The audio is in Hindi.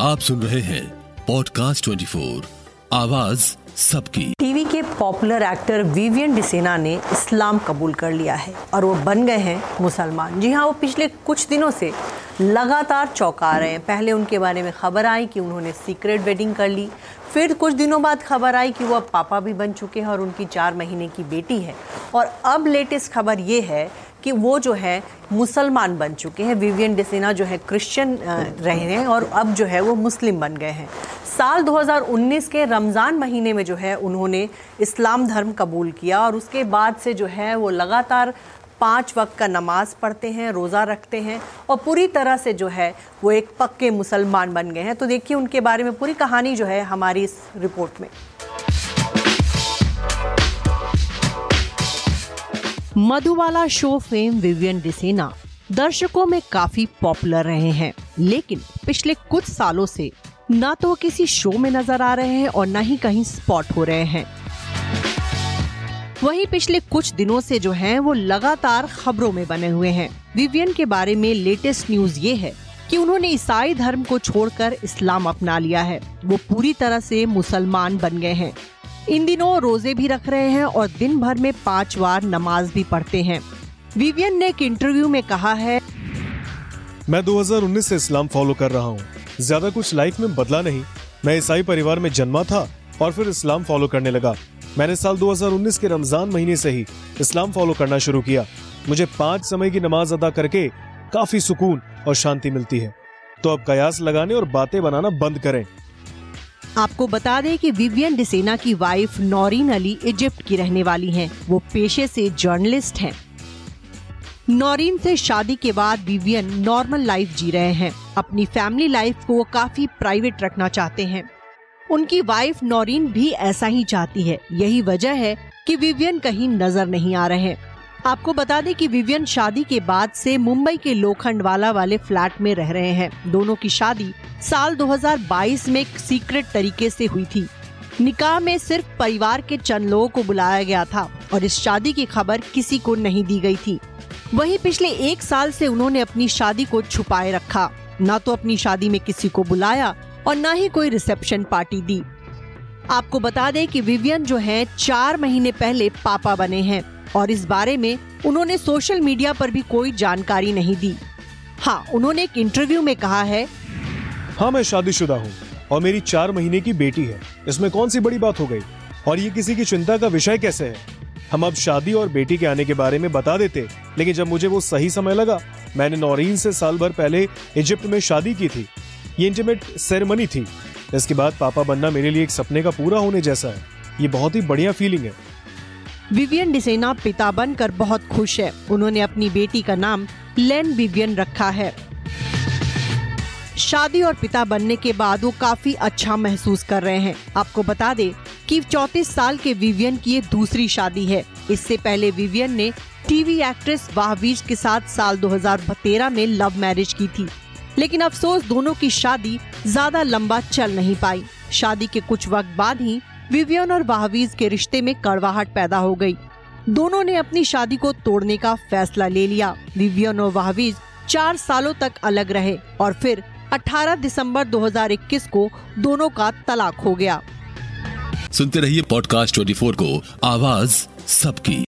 आप सुन रहे हैं पॉडकास्ट 24 आवाज़ सबकी। टीवी के पॉपुलर एक्टर विवियन डिसेना ने इस्लाम कबूल कर लिया है और वो बन गए हैं मुसलमान। जी हाँ वो पिछले कुछ दिनों से लगातार चौंका रहे हैं। पहले उनके बारे में खबर आई कि उन्होंने सीक्रेट वेडिंग कर ली। फिर कुछ दिनों बाद खबर आई कि वो अब पापा भी बन चुके हैं और उनकी चार महीने की बेटी है। और अब लेटेस्ट खबर ये है कि वो जो है मुसलमान बन चुके हैं विवियन डिसेना जो है क्रिश्चियन रहे हैं और अब जो है वो मुस्लिम बन गए हैं। साल 2019 के रमज़ान महीने में जो है उन्होंने इस्लाम धर्म कबूल किया और उसके बाद से जो है वो लगातार पाँच वक्त का नमाज़ पढ़ते हैं, रोज़ा रखते हैं और पूरी तरह से जो है वो एक पक्के मुसलमान बन गए हैं। तो देखिए उनके बारे में पूरी कहानी जो है हमारी इस रिपोर्ट में। मधुबाला शो फेम विवियन डिसेना दर्शकों में काफ़ी पॉपुलर रहे हैं। लेकिन पिछले कुछ सालों से न तो वो किसी शो में नज़र आ रहे हैं और न ही कहीं स्पॉट हो रहे हैं। वहीं पिछले कुछ दिनों से जो हैं, वो लगातार खबरों में बने हुए हैं। विवियन के बारे में लेटेस्ट न्यूज़ ये है कि उन्होंने ईसाई धर्म को छोड़कर इस्लाम अपना लिया है। वो पूरी तरह से मुसलमान बन गए हैं। इन दिनों रोज़े भी रख रहे हैं और दिन भर में पाँच बार नमाज़ भी पढ़ते हैं। विवियन ने एक इंटरव्यू में कहा है, मैं 2019 से इस्लाम फॉलो कर रहा हूँ। ज़्यादा कुछ लाइफ में बदला नहीं। मैं ईसाई परिवार में जन्मा था और फिर इस्लाम फॉलो करने लगा। मैंने साल 2019 के रमज़ान महीने से ही इस्लाम फॉलो करना शुरू किया। मुझे पाँच समय की नमाज़ अदा करके काफ़ी सुकून और शांति मिलती है। तो अब कयास लगाने और बातें बनाना बंद करें। आपको बता दें कि विवियन डिसेना की वाइफ नौरीन अली इजिप्ट की रहने वाली हैं। वो पेशे से जर्नलिस्ट हैं। नौरीन से शादी के बाद विवियन नॉर्मल लाइफ जी रहे हैं अपनी फैमिली लाइफ को वो काफ़ी प्राइवेट रखना चाहते हैं उनकी वाइफ नौरीन भी ऐसा ही चाहती है यही वजह है कि विवियन कहीं नज़र नहीं आ रहे आपको बता दें कि विवियन शादी के बाद से मुंबई के लोखंडवाला वाले फ्लैट में रह रहे हैं। दोनों की शादी साल 2022 में सीक्रेट तरीके से हुई थी। निकाह में सिर्फ़ परिवार के चंद लोगों को बुलाया गया था और इस शादी की खबर किसी को नहीं दी गई थी। वहीं पिछले एक साल से उन्होंने अपनी शादी को छुपाए रखा। न तो अपनी शादी में किसी को बुलाया और न ही कोई रिसेप्शन पार्टी दी। आपको बता दें कि विवियन जो हैं, चार महीने पहले पापा बने हैं। और इस बारे में उन्होंने सोशल मीडिया पर भी कोई जानकारी नहीं दी। हाँ उन्होंने एक इंटरव्यू में कहा है हाँ मैं शादीशुदा हूँ और मेरी चार महीने की बेटी है। इसमें कौन सी बड़ी बात हो गई? और ये किसी की चिंता का विषय कैसे है? हम अब शादी और बेटी के आने के बारे में बता देते, लेकिन जब मुझे वो सही समय लगा, मैंने नौरीन से साल भर पहले इजिप्ट में शादी की थी। ये इंटीमेट सेरेमनी थी। इसके बाद पापा बनना मेरे लिए एक सपने का पूरा होने जैसा है। ये बहुत ही बढ़िया फीलिंग है। विवियन डिसेना पिता बनकर बहुत खुश है। उन्होंने अपनी बेटी का नाम लेन विवियन रखा है। शादी और पिता बनने के बाद वो काफ़ी अच्छा महसूस कर रहे हैं। आपको बता दे कि 34 साल के विवियन की ये दूसरी शादी है। इससे पहले विवियन ने टीवी एक्ट्रेस वाहवीज के साथ साल 2013 में लव मैरिज की थी। लेकिन अफसोस दोनों की शादी ज़्यादा लंबा चल नहीं पाई। शादी के कुछ वक्त बाद ही विवियन और वाहवीज के रिश्ते में कड़वाहट पैदा हो गई। दोनों ने अपनी शादी को तोड़ने का फैसला ले लिया। विवियन और वाहवीज चार सालों तक अलग रहे और फिर 18 दिसंबर 2021 को दोनों का तलाक हो गया। सुनते रहिए पॉडकास्ट 24 को। आवाज़ सबकी।